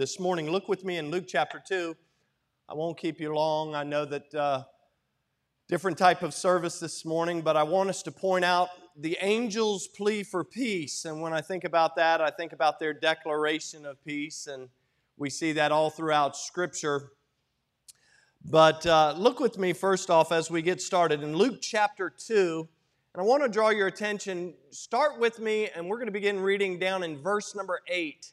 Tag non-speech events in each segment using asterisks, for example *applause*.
this morning. Look with me in Luke chapter 2. I won't keep you long. I know that uh, different type of service this morning, but I want us to point out the angels' plea for peace. And when I think about that, I think about their declaration of peace, and we see that all throughout Scripture. But uh, look with me first off as we get started in Luke chapter 2. And I want to draw your attention, start with me, and we're going to begin reading down in verse number 8.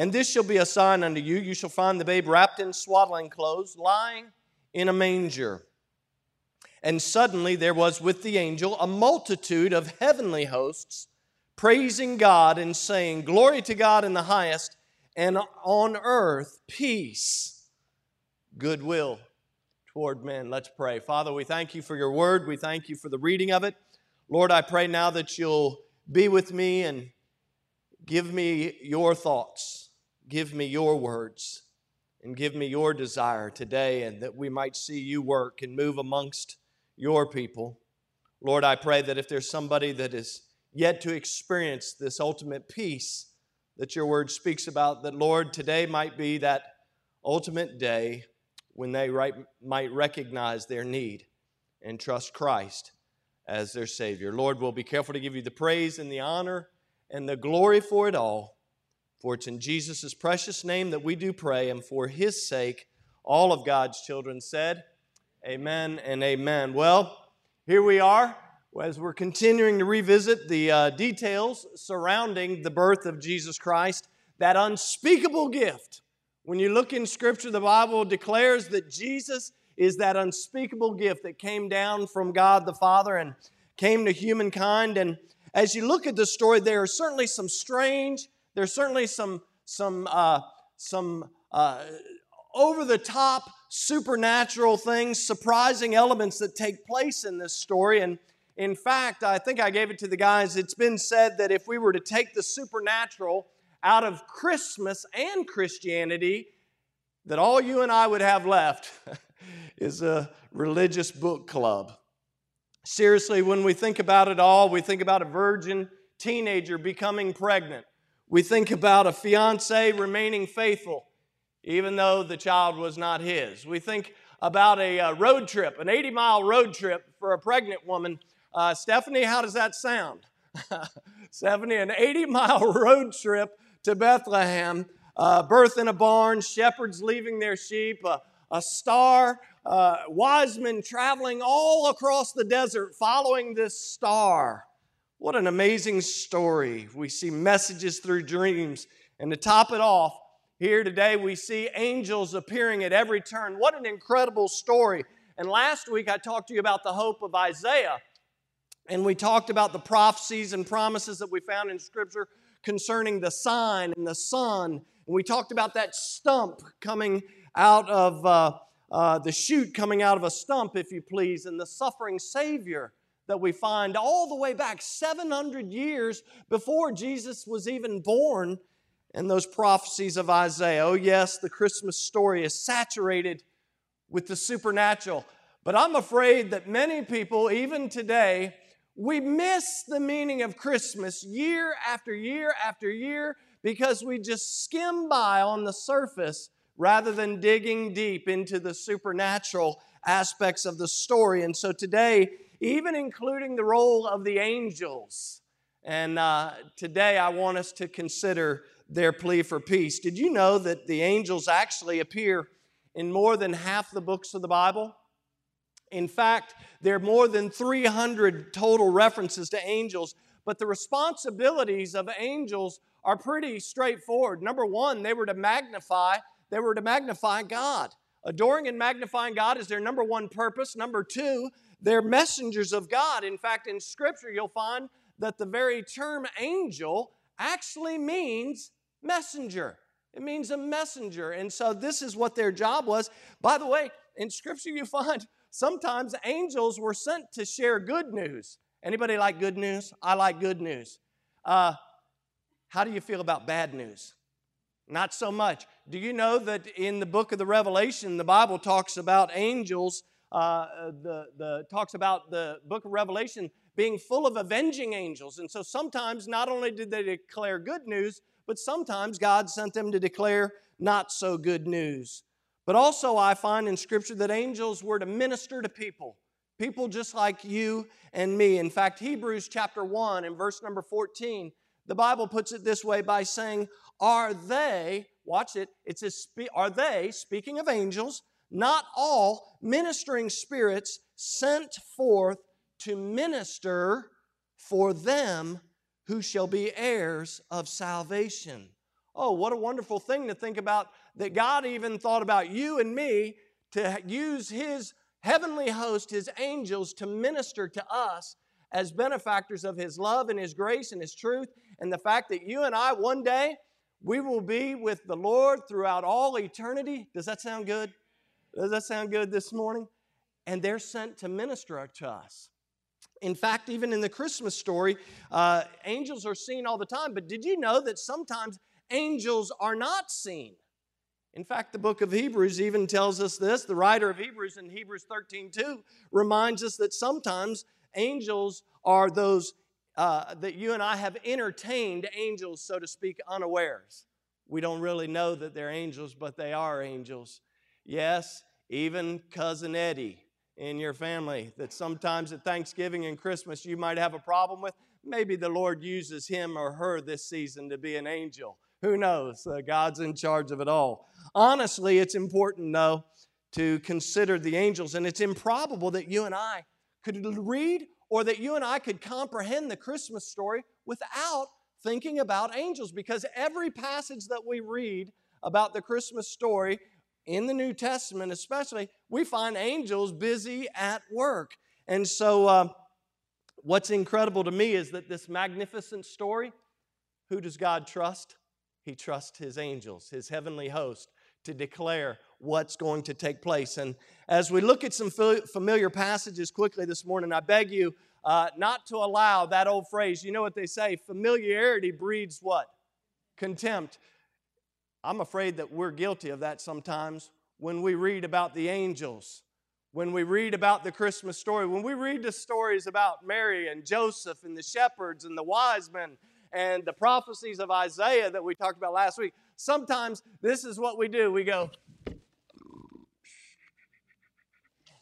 And this shall be a sign unto you you shall find the babe wrapped in swaddling clothes, lying in a manger. And suddenly there was with the angel a multitude of heavenly hosts, praising God and saying, Glory to God in the highest, and on earth peace, goodwill toward men. Let's pray. Father, we thank you for your word. We thank you for the reading of it. Lord, I pray now that you'll be with me and Give me your thoughts, give me your words, and give me your desire today, and that we might see you work and move amongst your people. Lord, I pray that if there's somebody that is yet to experience this ultimate peace that your word speaks about, that Lord, today might be that ultimate day when they right, might recognize their need and trust Christ as their Savior. Lord, we'll be careful to give you the praise and the honor and the glory for it all. For it's in Jesus' precious name that we do pray, and for his sake, all of God's children said, Amen and amen. Well, here we are as we're continuing to revisit the uh, details surrounding the birth of Jesus Christ, that unspeakable gift. When you look in Scripture, the Bible declares that Jesus is that unspeakable gift that came down from God the Father and came to humankind. And as you look at the story, there are certainly some strange, there's certainly some, some, uh, some uh, over the top supernatural things, surprising elements that take place in this story. And in fact, I think I gave it to the guys. It's been said that if we were to take the supernatural out of Christmas and Christianity, that all you and I would have left *laughs* is a religious book club. Seriously, when we think about it all, we think about a virgin teenager becoming pregnant. We think about a fiance remaining faithful, even though the child was not his. We think about a, uh, road trip, an 80 mile road trip for a pregnant woman. Uh, Stephanie, how does that sound? *laughs* Stephanie, an 80 mile *laughs* road trip to Bethlehem, uh, birth in a barn, shepherds leaving their sheep, a star uh, wise men traveling all across the desert following this star. What an amazing story. We see messages through dreams. And to top it off, here today we see angels appearing at every turn. What an incredible story. And last week I talked to you about the hope of Isaiah. And we talked about the prophecies and promises that we found in Scripture concerning the sign and the Son. And we talked about that stump coming out of. Uh, uh, the shoot coming out of a stump, if you please, and the suffering Savior that we find all the way back 700 years before Jesus was even born, and those prophecies of Isaiah. Oh, yes, the Christmas story is saturated with the supernatural. But I'm afraid that many people, even today, we miss the meaning of Christmas year after year after year because we just skim by on the surface rather than digging deep into the supernatural aspects of the story. And so today, even including the role of the angels, and uh, today I want us to consider their plea for peace. Did you know that the angels actually appear in more than half the books of the Bible? In fact, there are more than 300 total references to angels, but the responsibilities of angels are pretty straightforward. Number one, they were to magnify they were to magnify God. Adoring and magnifying God is their number one purpose. Number two, they're messengers of God. In fact, in Scripture, you'll find that the very term angel actually means messenger. It means a messenger. And so this is what their job was. By the way, in scripture you find sometimes angels were sent to share good news. Anybody like good news? I like good news. Uh, how do you feel about bad news? Not so much. Do you know that in the book of the Revelation, the Bible talks about angels, uh, the, the, talks about the book of Revelation being full of avenging angels. And so sometimes not only did they declare good news, but sometimes God sent them to declare not so good news. But also, I find in Scripture that angels were to minister to people, people just like you and me. In fact, Hebrews chapter 1 and verse number 14, the Bible puts it this way by saying, Are they, watch it, it says, Are they, speaking of angels, not all ministering spirits sent forth to minister for them who shall be heirs of salvation. Oh, what a wonderful thing to think about that God even thought about you and me to use His heavenly host, His angels, to minister to us as benefactors of His love and His grace and His truth. And the fact that you and I one day, we will be with the Lord throughout all eternity. Does that sound good? Does that sound good this morning? And they're sent to minister to us. In fact, even in the Christmas story, uh, angels are seen all the time. But did you know that sometimes angels are not seen? In fact, the book of Hebrews even tells us this. The writer of Hebrews in Hebrews 13 2 reminds us that sometimes angels are those uh, that you and I have entertained angels, so to speak, unawares. We don't really know that they're angels, but they are angels. Yes, even Cousin Eddie in your family that sometimes at Thanksgiving and Christmas you might have a problem with. Maybe the Lord uses him or her this season to be an angel. Who knows? Uh, God's in charge of it all. Honestly, it's important, though, to consider the angels, and it's improbable that you and I could read or that you and I could comprehend the Christmas story without thinking about angels because every passage that we read about the Christmas story in the New Testament, especially, we find angels busy at work. And so, uh, what's incredible to me is that this magnificent story who does God trust? He trusts his angels, his heavenly host, to declare what's going to take place. And as we look at some familiar passages quickly this morning, I beg you uh, not to allow that old phrase. You know what they say familiarity breeds what? Contempt. I'm afraid that we're guilty of that sometimes when we read about the angels, when we read about the Christmas story, when we read the stories about Mary and Joseph and the shepherds and the wise men and the prophecies of Isaiah that we talked about last week. Sometimes this is what we do we go,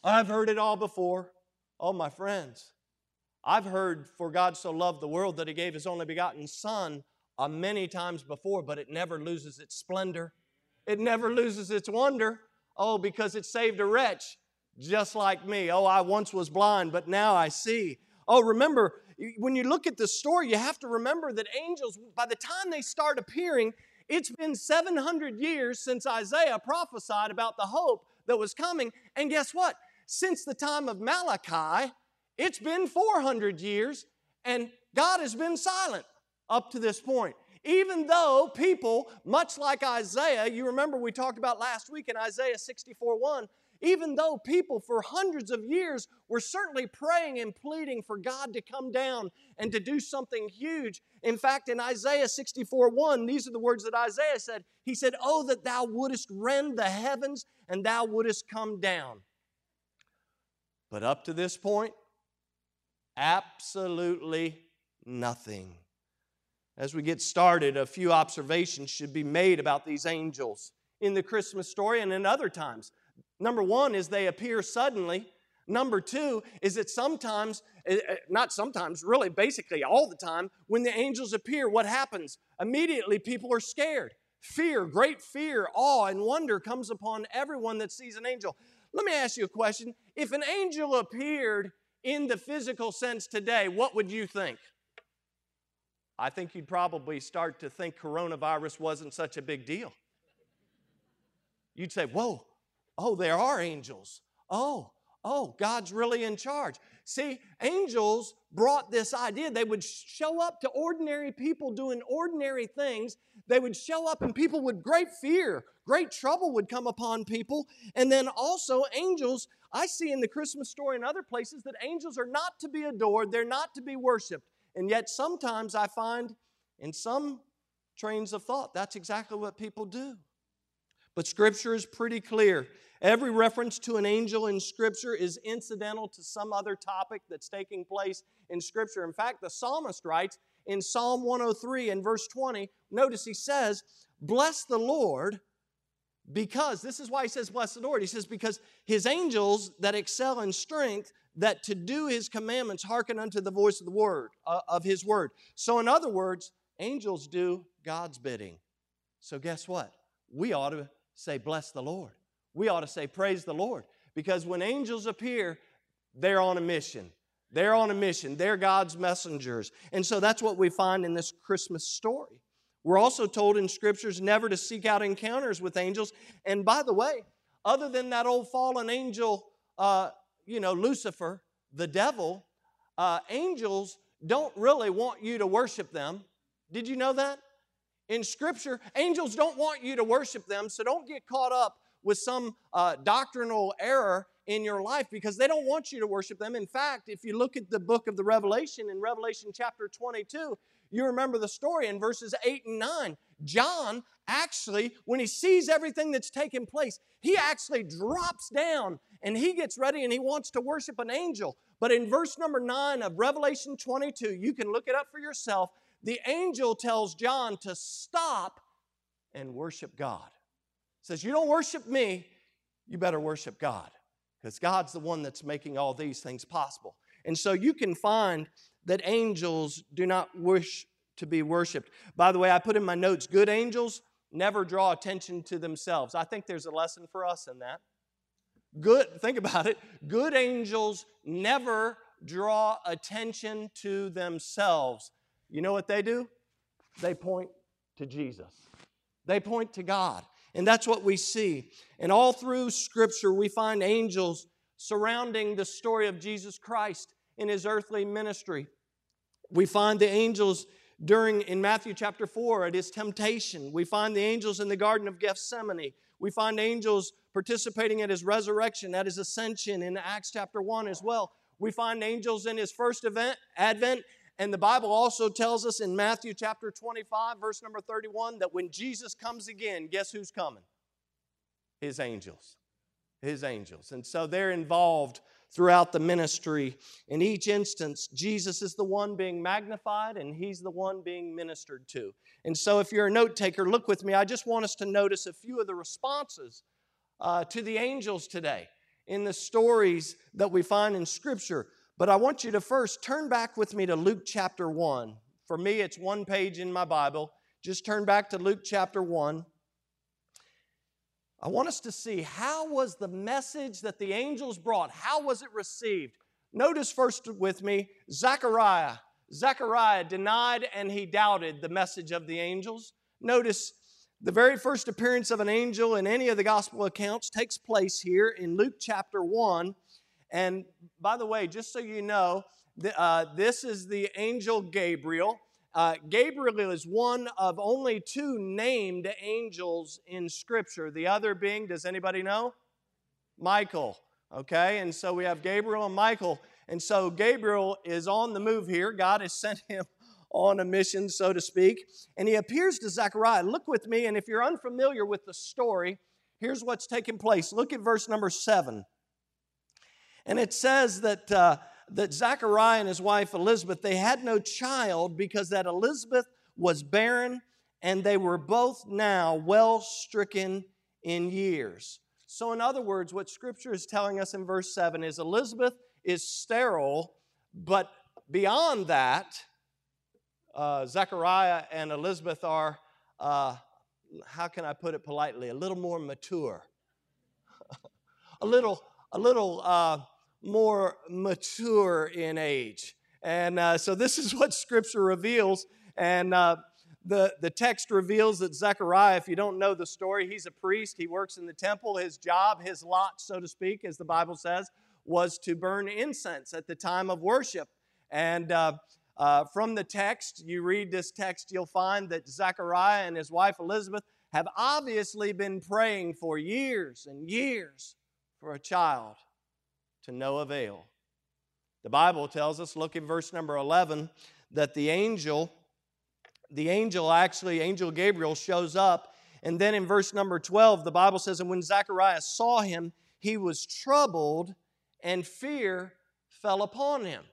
I've heard it all before. Oh, my friends, I've heard, For God so loved the world that he gave his only begotten Son uh, many times before, but it never loses its splendor. It never loses its wonder. Oh, because it saved a wretch just like me. Oh, I once was blind, but now I see. Oh, remember, when you look at the story, you have to remember that angels, by the time they start appearing, it's been 700 years since Isaiah prophesied about the hope that was coming. And guess what? Since the time of Malachi, it's been 400 years, and God has been silent up to this point. Even though people, much like Isaiah, you remember we talked about last week in Isaiah 64 1, even though people for hundreds of years were certainly praying and pleading for God to come down and to do something huge. In fact, in Isaiah 64 1, these are the words that Isaiah said. He said, Oh, that thou wouldest rend the heavens and thou wouldest come down. But up to this point, absolutely nothing. As we get started, a few observations should be made about these angels in the Christmas story and in other times. Number one is they appear suddenly. Number two is that sometimes, eh, eh, not sometimes, really, basically all the time, when the angels appear, what happens? Immediately people are scared. Fear, great fear, awe, and wonder comes upon everyone that sees an angel. Let me ask you a question. If an angel appeared in the physical sense today, what would you think? I think you'd probably start to think coronavirus wasn't such a big deal. You'd say, Whoa, oh, there are angels. Oh, oh, God's really in charge. See, angels brought this idea. They would show up to ordinary people doing ordinary things. They would show up and people would great fear, great trouble would come upon people. And then also, angels, I see in the Christmas story and other places that angels are not to be adored, they're not to be worshiped. And yet, sometimes I find in some trains of thought that's exactly what people do. But Scripture is pretty clear. Every reference to an angel in Scripture is incidental to some other topic that's taking place in Scripture. In fact, the psalmist writes in Psalm 103 and verse 20, notice he says, Bless the Lord, because, this is why he says, Bless the Lord. He says, Because his angels that excel in strength, that to do his commandments hearken unto the voice of the word, uh, of his word. So, in other words, angels do God's bidding. So, guess what? We ought to say, Bless the Lord. We ought to say, Praise the Lord. Because when angels appear, they're on a mission. They're on a mission. They're God's messengers. And so that's what we find in this Christmas story. We're also told in scriptures never to seek out encounters with angels. And by the way, other than that old fallen angel, uh, you know, Lucifer, the devil, uh, angels don't really want you to worship them. Did you know that? In scripture, angels don't want you to worship them, so don't get caught up with some uh, doctrinal error in your life because they don't want you to worship them. In fact, if you look at the book of the Revelation, in Revelation chapter 22, you remember the story in verses 8 and 9. John actually, when he sees everything that's taken place, he actually drops down and he gets ready and he wants to worship an angel. But in verse number 9 of Revelation 22, you can look it up for yourself. The angel tells John to stop and worship God. Says, You don't worship me, you better worship God because God's the one that's making all these things possible. And so you can find that angels do not wish to be worshiped. By the way, I put in my notes good angels never draw attention to themselves. I think there's a lesson for us in that. Good, think about it. Good angels never draw attention to themselves. You know what they do? They point to Jesus, they point to God. And that's what we see. And all through Scripture, we find angels surrounding the story of Jesus Christ in his earthly ministry. We find the angels during in Matthew chapter 4 at his temptation. We find the angels in the Garden of Gethsemane. We find angels participating at his resurrection, at his ascension in Acts chapter 1 as well. We find angels in his first event, Advent, and the Bible also tells us in Matthew chapter 25, verse number 31, that when Jesus comes again, guess who's coming? His angels. His angels. And so they're involved throughout the ministry. In each instance, Jesus is the one being magnified and he's the one being ministered to. And so, if you're a note taker, look with me. I just want us to notice a few of the responses uh, to the angels today in the stories that we find in Scripture. But I want you to first turn back with me to Luke chapter 1. For me, it's one page in my Bible. Just turn back to Luke chapter 1. I want us to see how was the message that the angels brought, how was it received? Notice first with me Zechariah. Zechariah denied and he doubted the message of the angels. Notice the very first appearance of an angel in any of the gospel accounts takes place here in Luke chapter 1. And by the way, just so you know, uh, this is the angel Gabriel. Uh, Gabriel is one of only two named angels in Scripture. The other being, does anybody know? Michael. Okay, and so we have Gabriel and Michael. And so Gabriel is on the move here. God has sent him on a mission, so to speak. And he appears to Zechariah. Look with me, and if you're unfamiliar with the story, here's what's taking place. Look at verse number seven. And it says that, uh, that Zachariah and his wife Elizabeth, they had no child because that Elizabeth was barren and they were both now well stricken in years. So, in other words, what Scripture is telling us in verse 7 is Elizabeth is sterile, but beyond that, uh, Zechariah and Elizabeth are, uh, how can I put it politely, a little more mature, *laughs* a little, a little uh, more mature in age. And uh, so this is *laughs* what Scripture reveals. And uh, the, the text reveals that Zechariah, if you don't know the story, he's a priest. He works in the temple. His job, his lot, so to speak, as the Bible says, was to burn incense at the time of worship. And uh, uh, from the text, you read this text, you'll find that Zechariah and his wife Elizabeth have obviously been praying for years and years for a child to no avail. The Bible tells us, look at verse number 11, that the angel, the angel actually, angel Gabriel shows up. And then in verse number 12, the Bible says, And when Zacharias saw him, he was troubled, and fear fell upon him.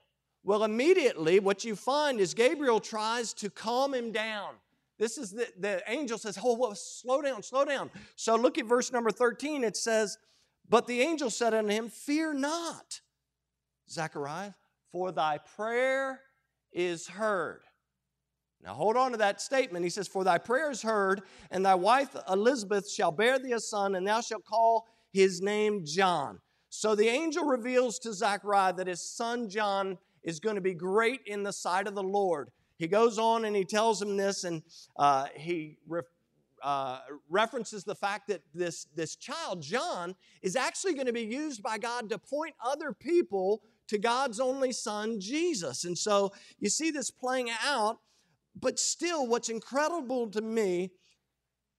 Well, immediately, what you find is Gabriel tries to calm him down. This is the, the angel says, Oh, well, slow down, slow down. So look at verse number 13. It says, But the angel said unto him, Fear not, Zachariah, for thy prayer is heard. Now hold on to that statement. He says, For thy prayer is heard, and thy wife Elizabeth shall bear thee a son, and thou shalt call his name John. So the angel reveals to Zachariah that his son John is going to be great in the sight of the Lord. He goes on and he tells him this, and uh, he re- uh, references the fact that this, this child, John, is actually going to be used by God to point other people to God's only son, Jesus. And so you see this playing out, but still, what's incredible to me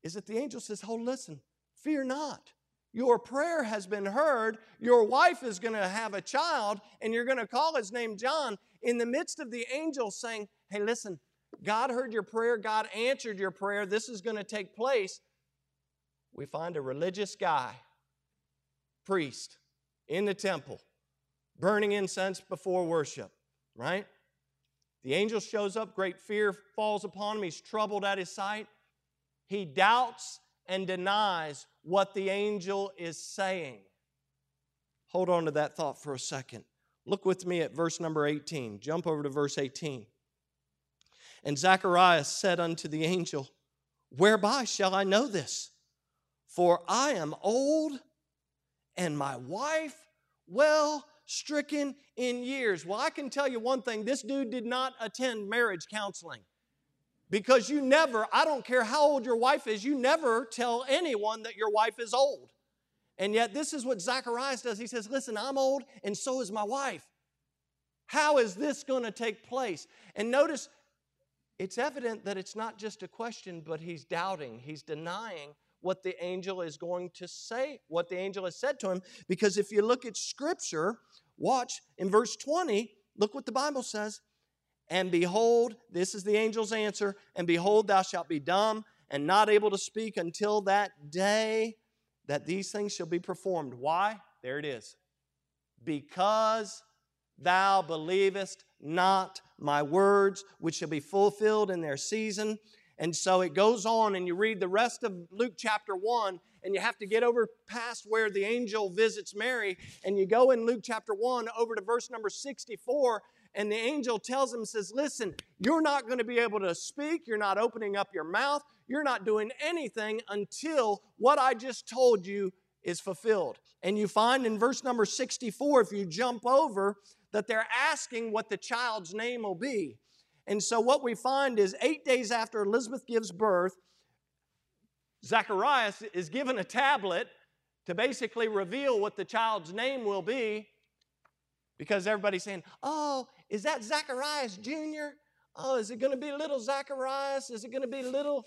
is that the angel says, Oh, listen, fear not. Your prayer has been heard. Your wife is going to have a child, and you're going to call his name John. In the midst of the angel saying, Hey, listen, God heard your prayer, God answered your prayer, this is going to take place. We find a religious guy, priest, in the temple, burning incense before worship, right? The angel shows up, great fear falls upon him, he's troubled at his sight. He doubts and denies what the angel is saying. Hold on to that thought for a second. Look with me at verse number 18. Jump over to verse 18. And Zacharias said unto the angel, Whereby shall I know this? For I am old, and my wife well stricken in years. Well, I can tell you one thing this dude did not attend marriage counseling. Because you never, I don't care how old your wife is, you never tell anyone that your wife is old. And yet, this is what Zacharias does. He says, Listen, I'm old, and so is my wife. How is this going to take place? And notice, it's evident that it's not just a question, but he's doubting, he's denying what the angel is going to say, what the angel has said to him. Because if you look at scripture, watch in verse 20, look what the Bible says. And behold, this is the angel's answer, and behold, thou shalt be dumb and not able to speak until that day that these things shall be performed. Why? There it is. Because thou believest not my words, which shall be fulfilled in their season. And so it goes on, and you read the rest of Luke chapter 1, and you have to get over past where the angel visits Mary, and you go in Luke chapter 1 over to verse number 64, and the angel tells him, says, Listen, you're not going to be able to speak, you're not opening up your mouth, you're not doing anything until what I just told you is fulfilled. And you find in verse number 64, if you jump over, that they're asking what the child's name will be. And so what we find is eight days after Elizabeth gives birth, Zacharias is given a tablet to basically reveal what the child's name will be because everybody's saying, Oh, is that Zacharias Jr.? Oh, is it going to be little Zacharias? Is it going to be little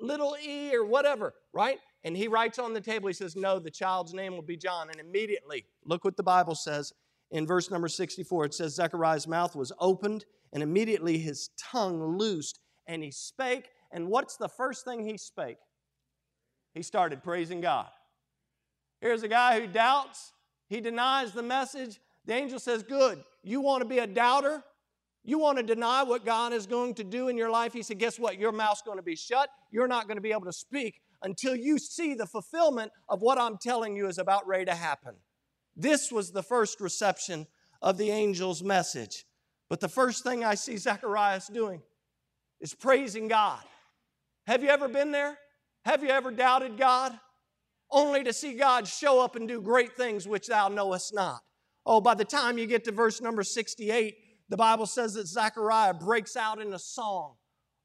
little e or whatever, right? And he writes on the table, he says, No, the child's name will be John. And immediately, look what the Bible says in verse number 64. It says, Zechariah's mouth was opened, and immediately his tongue loosed, and he spake. And what's the first thing he spake? He started praising God. Here's a guy who doubts, he denies the message. The angel says, Good. You want to be a doubter? You want to deny what God is going to do in your life? He said, Guess what? Your mouth's going to be shut. You're not going to be able to speak until you see the fulfillment of what I'm telling you is about ready to happen. This was the first reception of the angel's message. But the first thing I see Zacharias doing is praising God. Have you ever been there? Have you ever doubted God? Only to see God show up and do great things which thou knowest not. Oh, by the time you get to verse number 68, the Bible says that Zechariah breaks out in a song.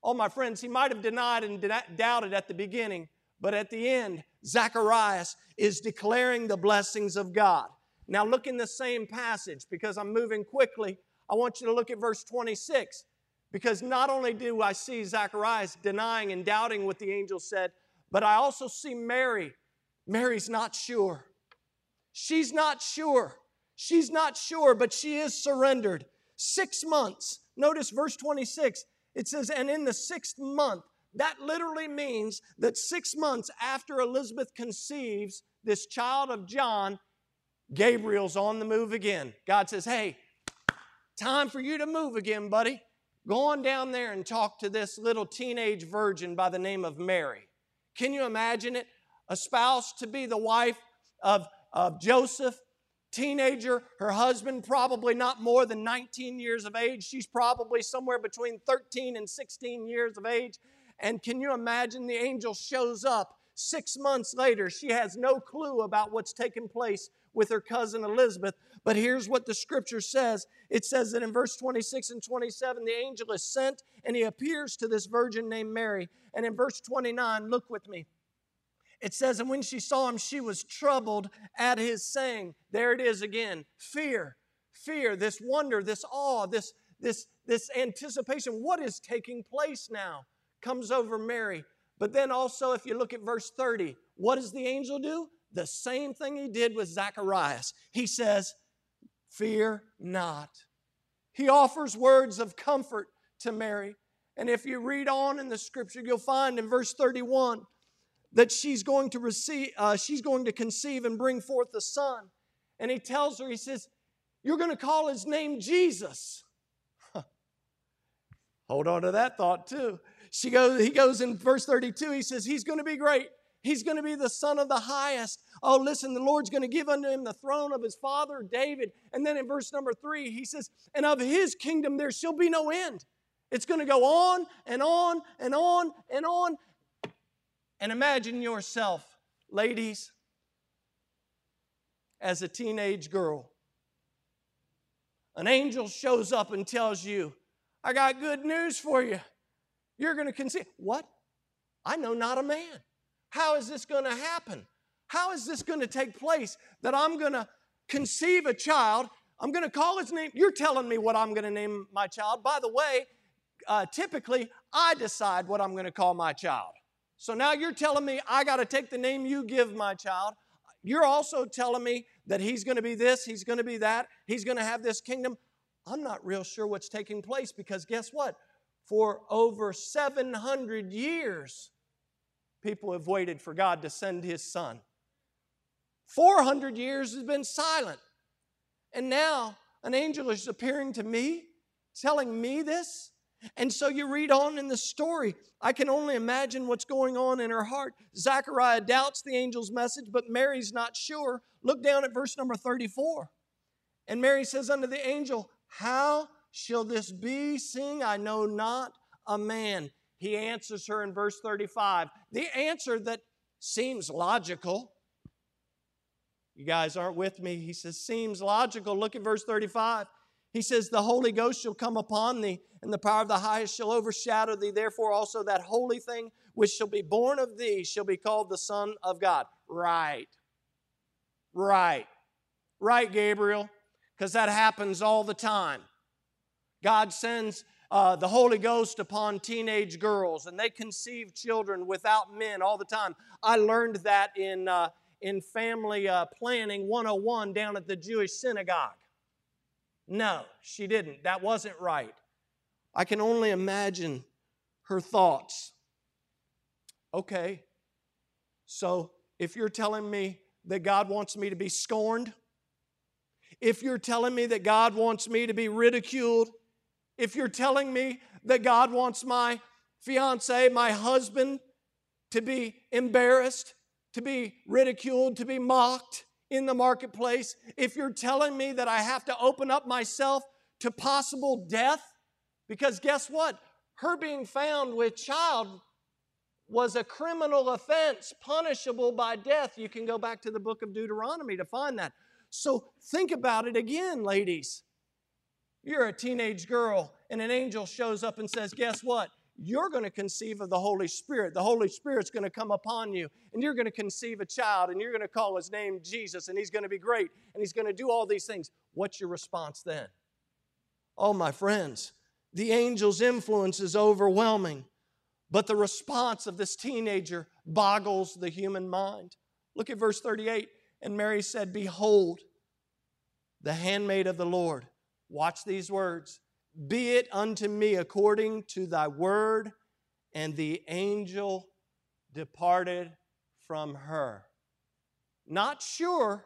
Oh, my friends, he might have denied and doubted at the beginning, but at the end, Zacharias is declaring the blessings of God. Now, look in the same passage because I'm moving quickly. I want you to look at verse 26 because not only do I see Zacharias denying and doubting what the angel said, but I also see Mary. Mary's not sure. She's not sure. She's not sure, but she is surrendered. Six months. Notice verse 26. It says, and in the sixth month, that literally means that six months after Elizabeth conceives this child of John, Gabriel's on the move again. God says, Hey, time for you to move again, buddy. Go on down there and talk to this little teenage virgin by the name of Mary. Can you imagine it? A spouse to be the wife of, of Joseph, teenager, her husband probably not more than 19 years of age. She's probably somewhere between 13 and 16 years of age. And can you imagine the angel shows up six months later? She has no clue about what's taken place with her cousin Elizabeth. But here's what the scripture says it says that in verse 26 and 27, the angel is sent and he appears to this virgin named Mary. And in verse 29, look with me. It says, And when she saw him, she was troubled at his saying. There it is again fear, fear, this wonder, this awe, this, this, this anticipation. What is taking place now? comes over Mary. But then also, if you look at verse 30, what does the angel do? The same thing he did with Zacharias. He says, Fear not. He offers words of comfort to Mary. And if you read on in the scripture, you'll find in verse 31 that she's going to receive, uh, she's going to conceive and bring forth a son. And he tells her, he says, You're going to call his name Jesus. Hold on to that thought too. She goes, he goes in verse 32, he says, He's going to be great. He's going to be the Son of the highest. Oh, listen, the Lord's going to give unto him the throne of his father David. And then in verse number three, he says, And of his kingdom there shall be no end. It's going to go on and on and on and on. And imagine yourself, ladies, as a teenage girl. An angel shows up and tells you, I got good news for you. You're going to conceive. What? I know not a man. How is this going to happen? How is this going to take place that I'm going to conceive a child? I'm going to call his name. You're telling me what I'm going to name my child. By the way, uh, typically I decide what I'm going to call my child. So now you're telling me I got to take the name you give my child. You're also telling me that he's going to be this, he's going to be that, he's going to have this kingdom. I'm not real sure what's taking place because guess what? For over 700 years, people have waited for God to send His Son. 400 years has been silent. And now an angel is appearing to me, telling me this. And so you read on in the story. I can only imagine what's going on in her heart. Zechariah doubts the angel's message, but Mary's not sure. Look down at verse number 34. And Mary says unto the angel, How shall this be, seeing I know not a man? He answers her in verse 35. The answer that seems logical. You guys aren't with me. He says, seems logical. Look at verse 35. He says, The Holy Ghost shall come upon thee, and the power of the highest shall overshadow thee. Therefore, also that holy thing which shall be born of thee shall be called the Son of God. Right. Right. Right, Gabriel, because that happens all the time. God sends uh, the Holy Ghost upon teenage girls, and they conceive children without men all the time. I learned that in, uh, in family uh, planning 101 down at the Jewish synagogue. No, she didn't. That wasn't right. I can only imagine her thoughts. Okay, so if you're telling me that God wants me to be scorned, if you're telling me that God wants me to be ridiculed, if you're telling me that God wants my fiance, my husband, to be embarrassed, to be ridiculed, to be mocked in the marketplace, if you're telling me that I have to open up myself to possible death, because guess what? Her being found with child was a criminal offense punishable by death. You can go back to the book of Deuteronomy to find that. So think about it again, ladies. You're a teenage girl, and an angel shows up and says, Guess what? You're going to conceive of the Holy Spirit. The Holy Spirit's going to come upon you, and you're going to conceive a child, and you're going to call his name Jesus, and he's going to be great, and he's going to do all these things. What's your response then? Oh, my friends, the angel's influence is overwhelming, but the response of this teenager boggles the human mind. Look at verse 38. And Mary said, Behold, the handmaid of the Lord. Watch these words. Be it unto me according to thy word. And the angel departed from her. Not sure,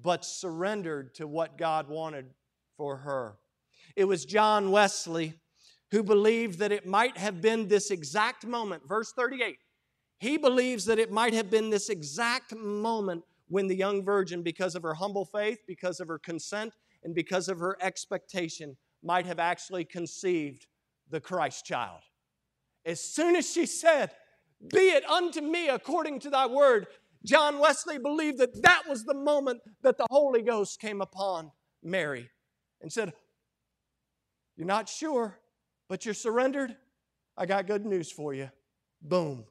but surrendered to what God wanted for her. It was John Wesley who believed that it might have been this exact moment. Verse 38 he believes that it might have been this exact moment when the young virgin, because of her humble faith, because of her consent, and because of her expectation, might have actually conceived the Christ child. As soon as she said, Be it unto me according to thy word, John Wesley believed that that was the moment that the Holy Ghost came upon Mary and said, You're not sure, but you're surrendered. I got good news for you. Boom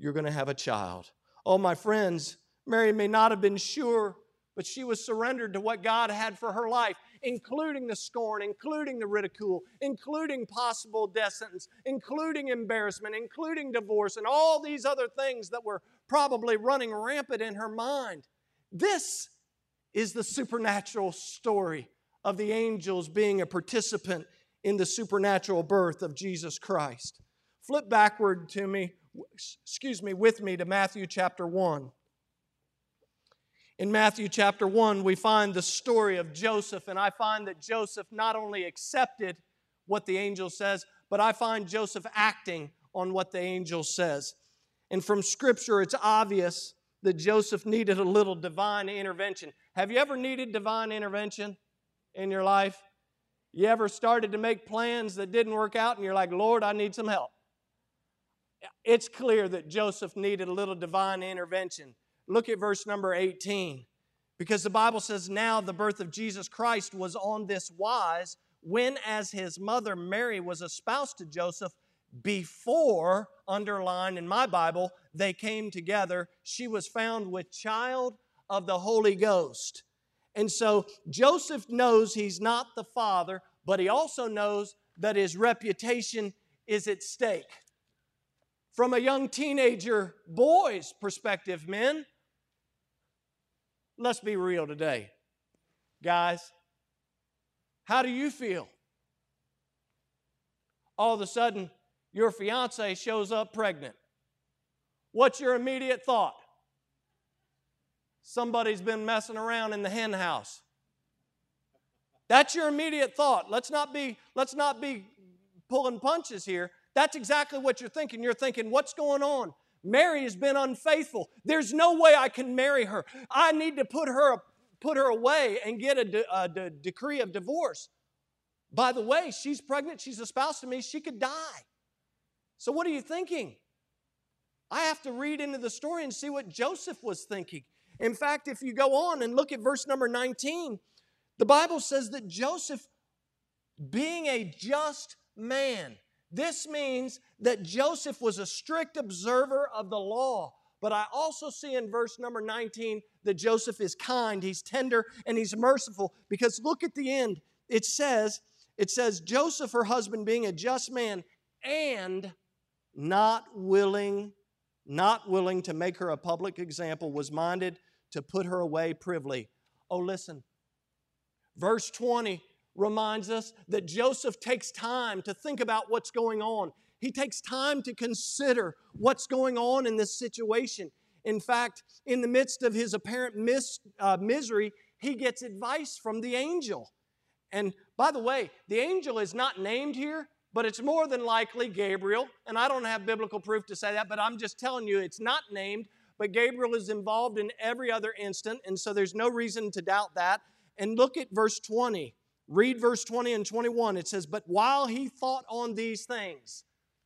you're going to have a child. Oh, my friends, Mary may not have been sure, but she was surrendered to what God had for her life, including the scorn, including the ridicule, including possible death sentence, including embarrassment, including divorce, and all these other things that were probably running rampant in her mind. This is the supernatural story of the angels being a participant in the supernatural birth of Jesus Christ. Flip backward to me excuse me, with me to Matthew chapter 1. In Matthew chapter 1, we find the story of Joseph, and I find that Joseph not only accepted what the angel says, but I find Joseph acting on what the angel says. And from Scripture, it's obvious that Joseph needed a little divine intervention. Have you ever needed divine intervention in your life? You ever started to make plans that didn't work out and you're like, Lord, I need some help? it's clear that Joseph needed a little divine intervention. Look at verse number 18. Because the Bible says, Now the birth of Jesus Christ was on this wise, when as his mother Mary was espoused to Joseph, before, underlined in my Bible, they came together, she was found with child of the Holy Ghost. And so Joseph knows he's not the father, but he also knows that his reputation is at stake from a young teenager boy's perspective, men, let's be real today. Guys, how do you feel? All of a sudden, your fiance shows up pregnant. What's your immediate thought? Somebody's been messing around in the hen house. That's your immediate thought. Let's not be, let's not be pulling punches here. That's exactly what you're thinking. You're thinking, what's going on? Mary has been unfaithful. There's no way I can marry her. I need to put her, put her away and get a, de- a de- decree of divorce. By the way, she's pregnant, she's a spouse to me, she could die. So, what are you thinking? I have to read into the story and see what Joseph was thinking. In fact, if you go on and look at verse number 19, the Bible says that Joseph, being a just man, this means that Joseph was a strict observer of the law. But I also see in verse number 19 that Joseph is kind, he's tender, and he's merciful. Because look at the end. It says, it says, Joseph, her husband, being a just man and not willing, not willing to make her a public example, was minded to put her away privily. Oh, listen. Verse 20 reminds us that Joseph takes time to think about what's going on. He takes time to consider what's going on in this situation. In fact, in the midst of his apparent mis- uh, misery, he gets advice from the angel. And by the way, the angel is not named here, but it's more than likely Gabriel. And I don't have biblical proof to say that, but I'm just telling you it's not named, but Gabriel is involved in every other instant. And so there's no reason to doubt that. And look at verse 20. Read verse 20 and 21. It says, But while he thought on these things,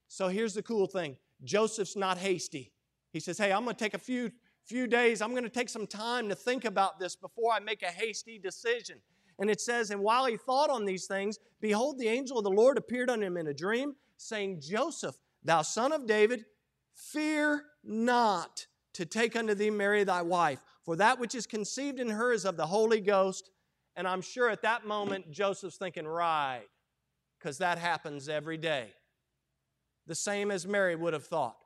so here's the cool thing Joseph's not hasty. He says, Hey, I'm going to take a few, few days, I'm going to take some time to think about this before I make a hasty decision. And it says, And while he thought on these things, behold, the angel of the Lord appeared unto him in a dream, saying, Joseph, thou son of David, fear not to take unto thee Mary thy wife, for that which is conceived in her is of the Holy Ghost. And I'm sure at that moment Joseph's thinking, right, because that happens every day. The same as Mary would have thought.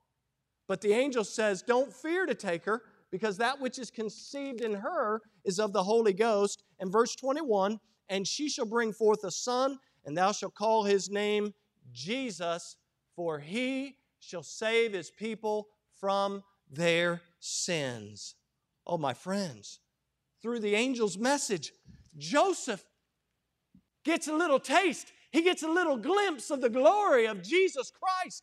But the angel says, Don't fear to take her, because that which is conceived in her is of the Holy Ghost. And verse 21 And she shall bring forth a son, and thou shalt call his name Jesus, for he shall save his people from their sins. Oh, my friends, through the angel's message, Joseph gets a little taste. He gets a little glimpse of the glory of Jesus Christ.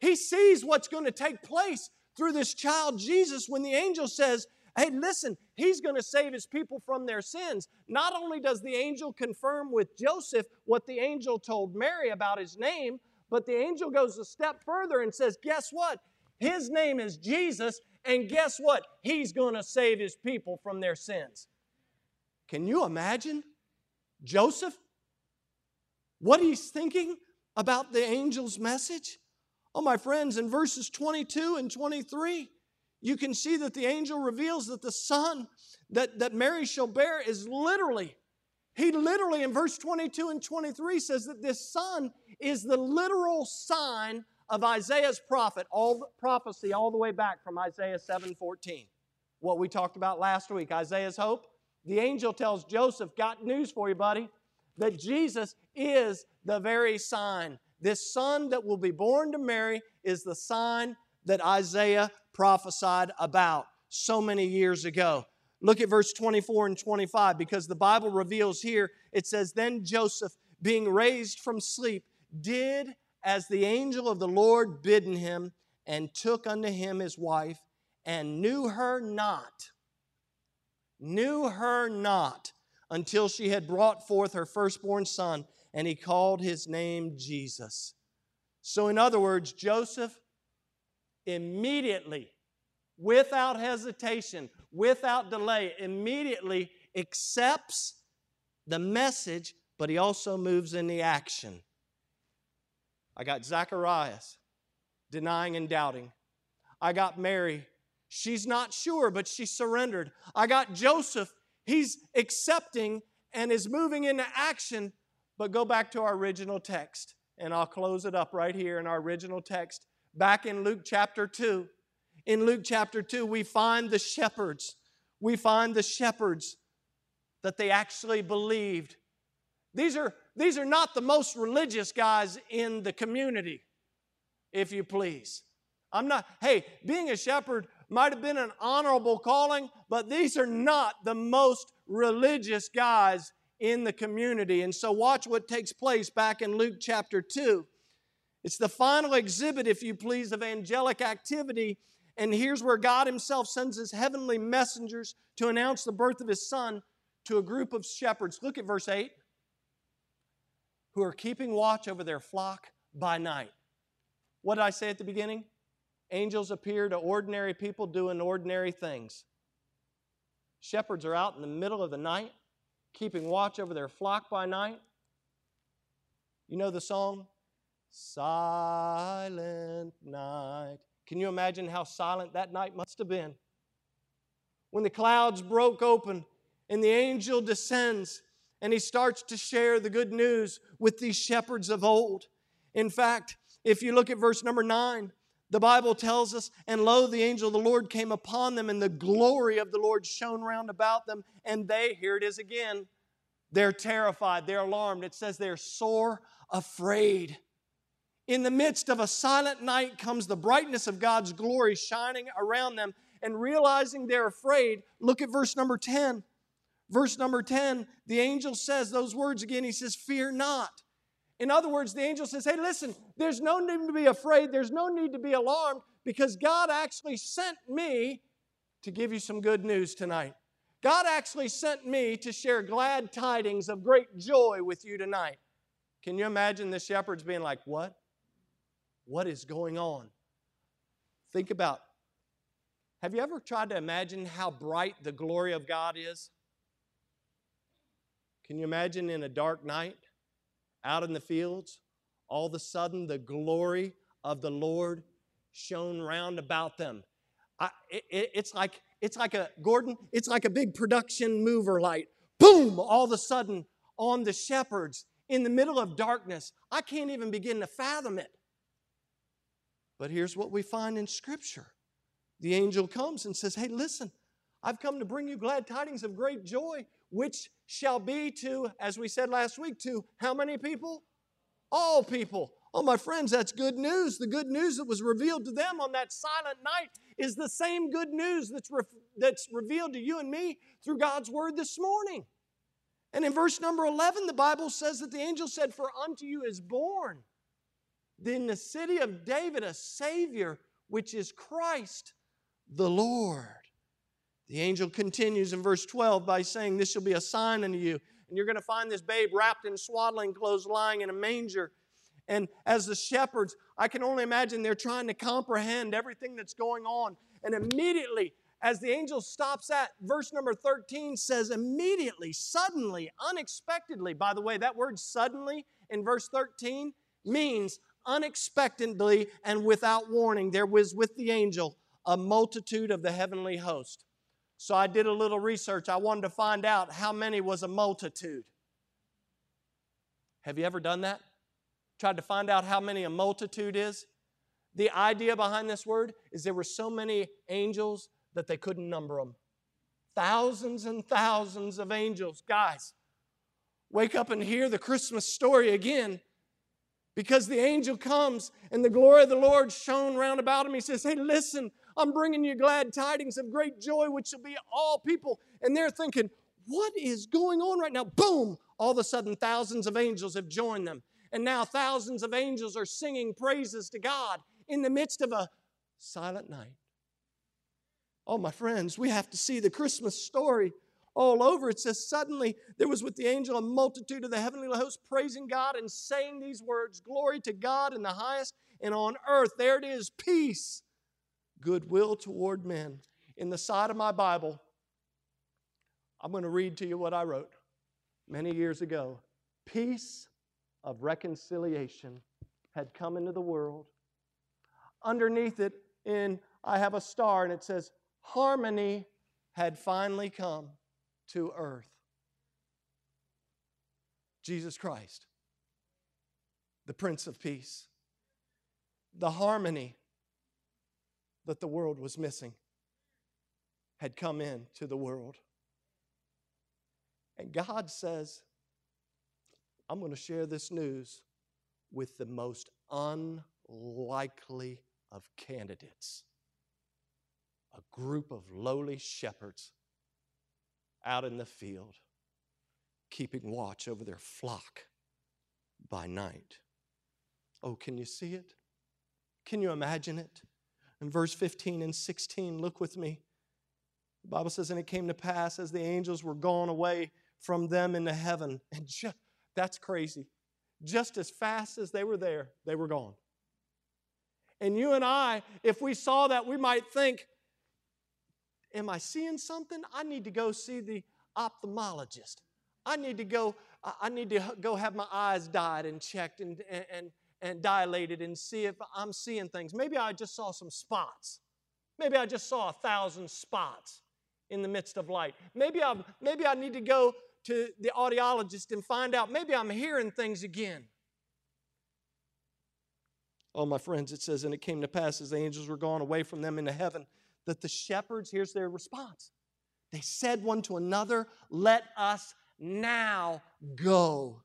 He sees what's going to take place through this child Jesus when the angel says, Hey, listen, he's going to save his people from their sins. Not only does the angel confirm with Joseph what the angel told Mary about his name, but the angel goes a step further and says, Guess what? His name is Jesus, and guess what? He's going to save his people from their sins. Can you imagine Joseph? What he's thinking about the angel's message? Oh, my friends, in verses 22 and 23, you can see that the angel reveals that the son that, that Mary shall bear is literally, he literally in verse 22 and 23 says that this son is the literal sign of Isaiah's prophet, all prophecy all the way back from Isaiah 7:14. What we talked about last week, Isaiah's hope. The angel tells Joseph, "Got news for you, buddy, that Jesus is the very sign this son that will be born to Mary is the sign that Isaiah prophesied about so many years ago. Look at verse 24 and 25 because the Bible reveals here it says, Then Joseph, being raised from sleep, did as the angel of the Lord bidden him, and took unto him his wife, and knew her not, knew her not until she had brought forth her firstborn son and he called his name Jesus. So, in other words, Joseph immediately, without hesitation, without delay, immediately accepts the message, but he also moves in the action. I got Zacharias denying and doubting. I got Mary. She's not sure, but she surrendered. I got Joseph. He's accepting and is moving into action, but go back to our original text, and I'll close it up right here in our original text. Back in Luke chapter 2. In Luke chapter 2, we find the shepherds. We find the shepherds that they actually believed. These are, these are not the most religious guys in the community, if you please. I'm not, hey, being a shepherd might have been an honorable calling, but these are not the most religious guys in the community. And so, watch what takes place back in Luke chapter 2. It's the final exhibit, if you please, of angelic activity. And here's where God Himself sends His heavenly messengers to announce the birth of His Son to a group of shepherds. Look at verse 8 who are keeping watch over their flock by night. What did I say at the beginning? Angels appear to ordinary people doing ordinary things. Shepherds are out in the middle of the night keeping watch over their flock by night. You know the song? Silent night. Can you imagine how silent that night must have been? When the clouds broke open and the angel descends and he starts to share the good news with these shepherds of old. In fact, if you look at verse number nine, the Bible tells us, and lo, the angel of the Lord came upon them, and the glory of the Lord shone round about them, and they, here it is again, they're terrified, they're alarmed. It says they're sore afraid. In the midst of a silent night comes the brightness of God's glory shining around them, and realizing they're afraid, look at verse number 10. Verse number 10, the angel says those words again. He says, Fear not. In other words, the angel says, Hey, listen, there's no need to be afraid. There's no need to be alarmed because God actually sent me to give you some good news tonight. God actually sent me to share glad tidings of great joy with you tonight. Can you imagine the shepherds being like, What? What is going on? Think about have you ever tried to imagine how bright the glory of God is? Can you imagine in a dark night? Out in the fields, all of a sudden the glory of the Lord shone round about them. I, it, it's like it's like a Gordon. It's like a big production mover light. Boom! All of a sudden on the shepherds in the middle of darkness. I can't even begin to fathom it. But here's what we find in Scripture the angel comes and says, Hey, listen, I've come to bring you glad tidings of great joy, which shall be to, as we said last week, to how many people? All people. Oh, my friends, that's good news. The good news that was revealed to them on that silent night is the same good news that's, re- that's revealed to you and me through God's word this morning. And in verse number 11, the Bible says that the angel said, For unto you is born in the city of David a Savior, which is Christ the Lord. The angel continues in verse 12 by saying, This shall be a sign unto you. And you're going to find this babe wrapped in swaddling clothes lying in a manger. And as the shepherds, I can only imagine they're trying to comprehend everything that's going on. And immediately, as the angel stops at verse number 13 says immediately suddenly unexpectedly by the way that word suddenly in verse 13 means unexpectedly and without warning there was with the angel a multitude of the heavenly host so i did a little research i wanted to find out how many was a multitude have you ever done that tried to find out how many a multitude is the idea behind this word is there were so many angels that they couldn't number them. Thousands and thousands of angels. Guys, wake up and hear the Christmas story again because the angel comes and the glory of the Lord shone round about him. He says, Hey, listen, I'm bringing you glad tidings of great joy, which shall be all people. And they're thinking, What is going on right now? Boom! All of a sudden, thousands of angels have joined them. And now thousands of angels are singing praises to God in the midst of a silent night. Oh, my friends, we have to see the Christmas story all over. It says, Suddenly there was with the angel a multitude of the heavenly host praising God and saying these words Glory to God in the highest, and on earth, there it is, peace, goodwill toward men. In the side of my Bible, I'm going to read to you what I wrote many years ago. Peace of reconciliation had come into the world. Underneath it, in I have a star, and it says, harmony had finally come to earth. Jesus Christ, the Prince of Peace, the harmony that the world was missing had come into the world. And God says, I'm going to share this news with the most unlikely of candidates a group of lowly shepherds out in the field, keeping watch over their flock by night. Oh, can you see it? Can you imagine it? In verse 15 and 16, look with me. The Bible says, And it came to pass as the angels were gone away from them into heaven. *laughs* And just, that's crazy. Just as fast as they were there, they were gone. And you and I, if we saw that, we might think, Am I seeing something? I need to go see the ophthalmologist. I need to go, I need to go have my eyes dyed and checked and, and, and dilated and see if I'm seeing things. Maybe I just saw some spots. Maybe I just saw a thousand spots in the midst of light. Maybe I, maybe I need to go to the audiologist and find out. Maybe I'm hearing things again. Oh, my friends, it says, and it came to pass as the angels were gone away from them into heaven that the shepherds, here's their response. They said one to another, Let us now go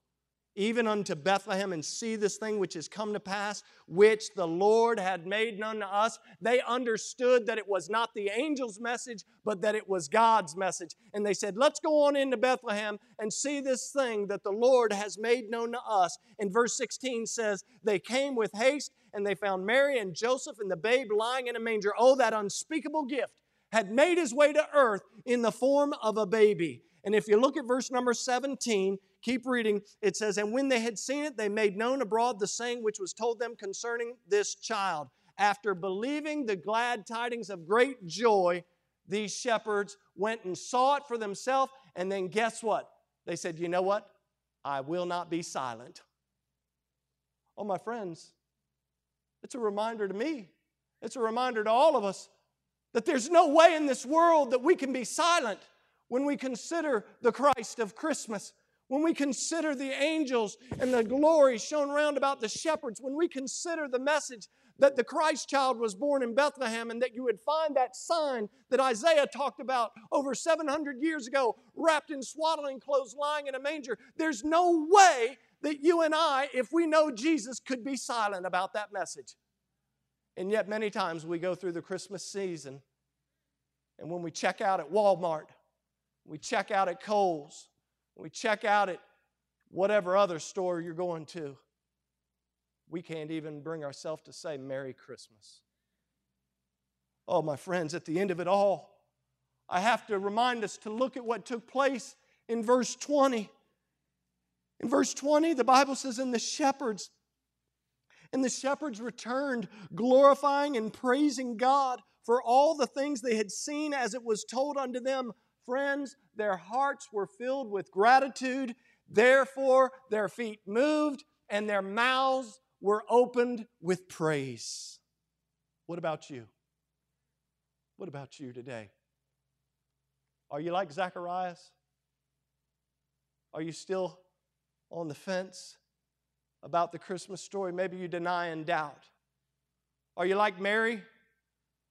even unto Bethlehem and see this thing which has come to pass, which the Lord had made known to us. They understood that it was not the angel's message, but that it was God's message. And they said, Let's go on into Bethlehem and see this thing that the Lord has made known to us. And verse 16 says, They came with haste and they found Mary and Joseph and the babe lying in a manger. Oh, that unspeakable gift had made his way to earth in the form of a baby. And if you look at verse number 17, Keep reading. It says, And when they had seen it, they made known abroad the saying which was told them concerning this child. After believing the glad tidings of great joy, these shepherds went and saw it for themselves. And then guess what? They said, You know what? I will not be silent. Oh, my friends, it's a reminder to me, it's a reminder to all of us that there's no way in this world that we can be silent when we consider the Christ of Christmas. When we consider the angels and the glory shown round about the shepherds, when we consider the message that the Christ child was born in Bethlehem and that you would find that sign that Isaiah talked about over 700 years ago, wrapped in swaddling clothes, lying in a manger. There's no way that you and I, if we know Jesus, could be silent about that message. And yet, many times we go through the Christmas season, and when we check out at Walmart, we check out at Kohl's, we check out at whatever other store you're going to, we can't even bring ourselves to say Merry Christmas. Oh, my friends, at the end of it all, I have to remind us to look at what took place in verse 20. In verse 20, the Bible says, And the shepherds, and the shepherds returned, glorifying and praising God for all the things they had seen as it was told unto them. Friends, their hearts were filled with gratitude. Therefore, their feet moved and their mouths were opened with praise. What about you? What about you today? Are you like Zacharias? Are you still on the fence about the Christmas story? Maybe you deny and doubt. Are you like Mary?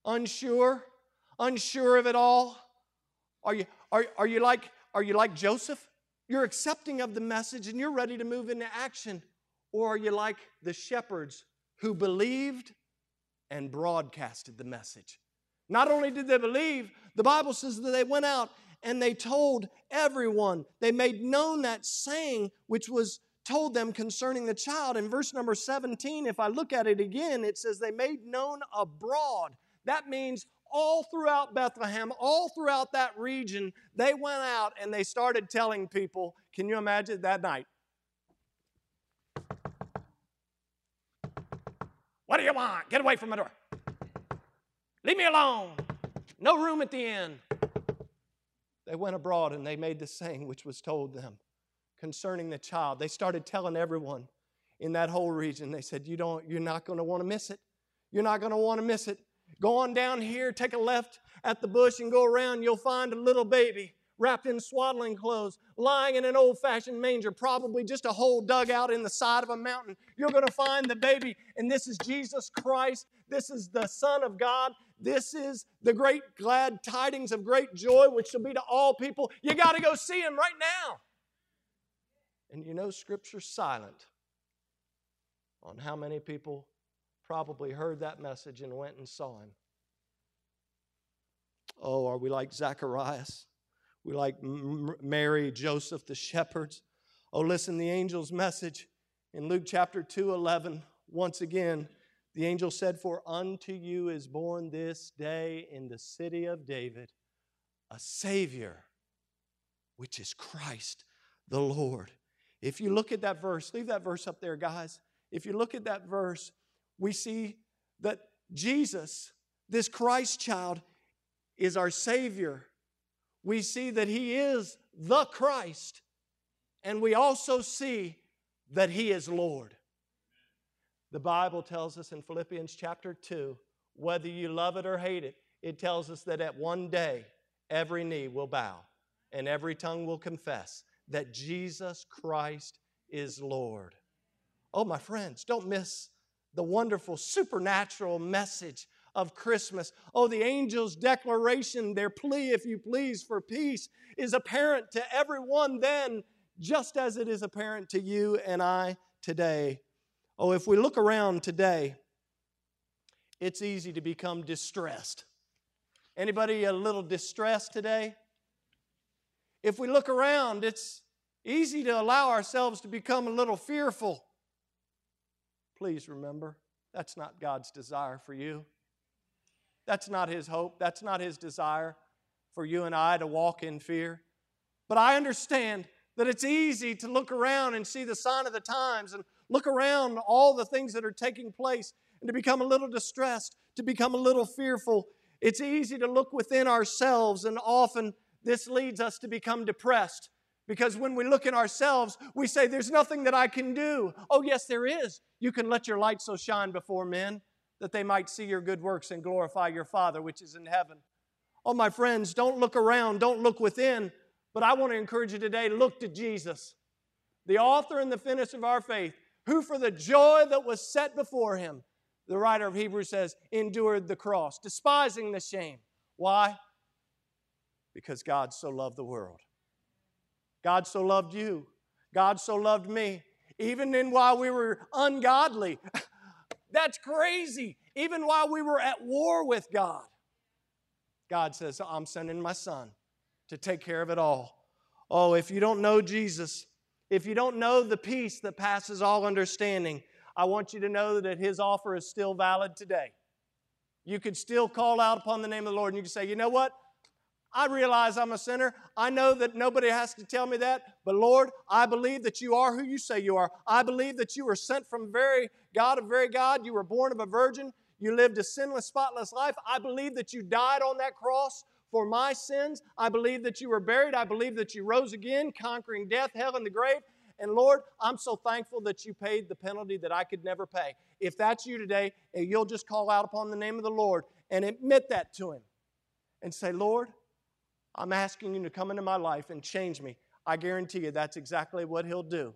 Unsure? Unsure of it all? Are you, are, are you like are you like Joseph? You're accepting of the message and you're ready to move into action. Or are you like the shepherds who believed and broadcasted the message? Not only did they believe, the Bible says that they went out and they told everyone. They made known that saying which was told them concerning the child. In verse number 17, if I look at it again, it says they made known abroad. That means all throughout Bethlehem, all throughout that region, they went out and they started telling people. Can you imagine that night? What do you want? Get away from my door. Leave me alone. No room at the inn. They went abroad and they made the saying which was told them concerning the child. They started telling everyone in that whole region. They said, You don't, you're not going to want to miss it. You're not going to want to miss it. Go on down here, take a left at the bush and go around. You'll find a little baby wrapped in swaddling clothes, lying in an old fashioned manger, probably just a hole dug out in the side of a mountain. You're going to find the baby, and this is Jesus Christ. This is the Son of God. This is the great glad tidings of great joy, which shall be to all people. You got to go see him right now. And you know, Scripture's silent on how many people probably heard that message and went and saw him. Oh, are we like Zacharias? We like Mary, Joseph, the shepherds. Oh, listen, the angel's message in Luke chapter 2 11, once again, the angel said, For unto you is born this day in the city of David a Savior, which is Christ the Lord. If you look at that verse, leave that verse up there, guys. If you look at that verse, we see that Jesus, this Christ child, is our Savior we see that He is the Christ, and we also see that He is Lord. The Bible tells us in Philippians chapter 2 whether you love it or hate it, it tells us that at one day every knee will bow and every tongue will confess that Jesus Christ is Lord. Oh, my friends, don't miss the wonderful supernatural message of Christmas. Oh, the angel's declaration, their plea, if you please, for peace is apparent to everyone then, just as it is apparent to you and I today. Oh, if we look around today, it's easy to become distressed. Anybody a little distressed today? If we look around, it's easy to allow ourselves to become a little fearful. Please remember, that's not God's desire for you. That's not his hope. That's not his desire for you and I to walk in fear. But I understand that it's easy to look around and see the sign of the times and look around all the things that are taking place and to become a little distressed, to become a little fearful. It's easy to look within ourselves, and often this leads us to become depressed Because when we look at ourselves, we say, There's nothing that I can do. Oh, yes, there is. You can let your light so shine before men that they might see your good works and glorify your Father which is in heaven. Oh, my friends, don't look around, don't look within, but I want to encourage you today look to Jesus, the author and the finisher of our faith, who for the joy that was set before him, the writer of Hebrews says, endured the cross, despising the shame. Why? Because God so loved the world. God so loved you. God so loved me. Even in while we were ungodly. *laughs* That's crazy. Even while we were at war with God. God says, I'm sending my son to take care of it all. Oh, if you don't know Jesus, if you don't know the peace that passes all understanding, I want you to know that his offer is still valid today. You could still call out upon the name of the Lord and you can say, you know what? I realize I'm a sinner. I know that nobody has to tell me that, but Lord, I believe that you are who you say you are. I believe that you were sent from very God of very God. You were born of a virgin. You lived a sinless, spotless life. I believe that you died on that cross for my sins. I believe that you were buried. I believe that you rose again, conquering death, hell, and the grave. And Lord, I'm so thankful that you paid the penalty that I could never pay. If that's you today, eh, you'll just call out upon the name of the Lord and admit that to Him and say, Lord, I'm asking you to come into my life and change me. I guarantee you that's exactly what He'll do.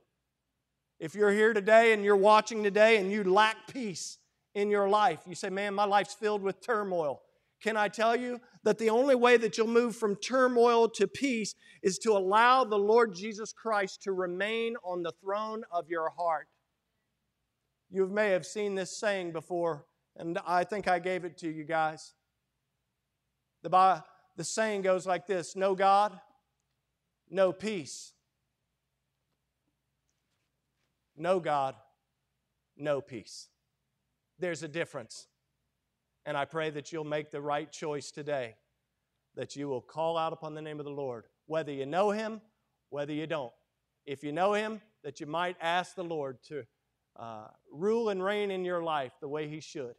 If you're here today and you're watching today and you lack peace in your life, you say, Man, my life's filled with turmoil. Can I tell you that the only way that you'll move from turmoil to peace is to allow the Lord Jesus Christ to remain on the throne of your heart? You may have seen this saying before, and I think I gave it to you guys. The, the saying goes like this Know God, know peace. No God, no peace. There's a difference. And I pray that you'll make the right choice today, that you will call out upon the name of the Lord, whether you know Him, whether you don't. If you know Him, that you might ask the Lord to uh, rule and reign in your life the way He should,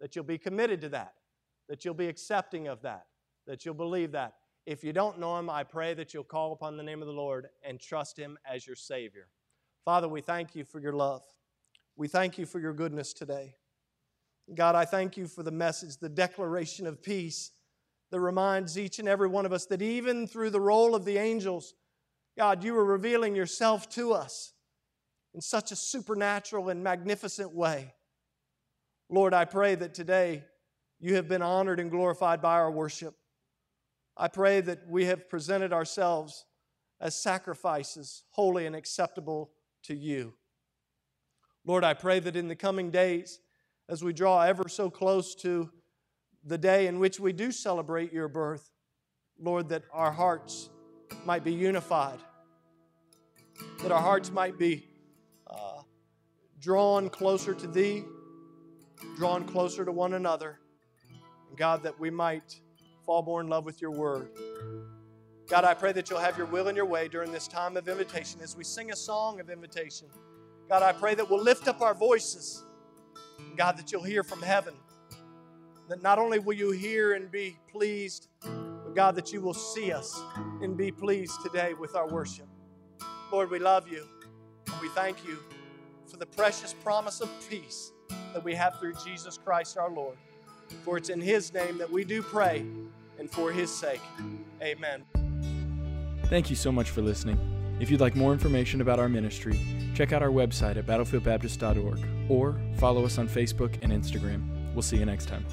that you'll be committed to that, that you'll be accepting of that, that you'll believe that. If you don't know Him, I pray that you'll call upon the name of the Lord and trust Him as your Savior. Father, we thank you for your love. We thank you for your goodness today. God, I thank you for the message, the declaration of peace that reminds each and every one of us that even through the role of the angels, God, you are revealing yourself to us in such a supernatural and magnificent way. Lord, I pray that today you have been honored and glorified by our worship. I pray that we have presented ourselves as sacrifices, holy and acceptable to you. Lord, I pray that in the coming days, as we draw ever so close to the day in which we do celebrate your birth, Lord, that our hearts might be unified, that our hearts might be uh, drawn closer to Thee, drawn closer to one another. And God, that we might fall more in love with your word. God, I pray that you'll have your will and your way during this time of invitation as we sing a song of invitation. God, I pray that we'll lift up our voices God, that you'll hear from heaven. That not only will you hear and be pleased, but God, that you will see us and be pleased today with our worship. Lord, we love you. And we thank you for the precious promise of peace that we have through Jesus Christ our Lord. For it's in His name that we do pray, and for His sake. Amen. Thank you so much for listening. If you'd like more information about our ministry, check out our website at battlefieldbaptist.org or follow us on Facebook and Instagram. We'll see you next time.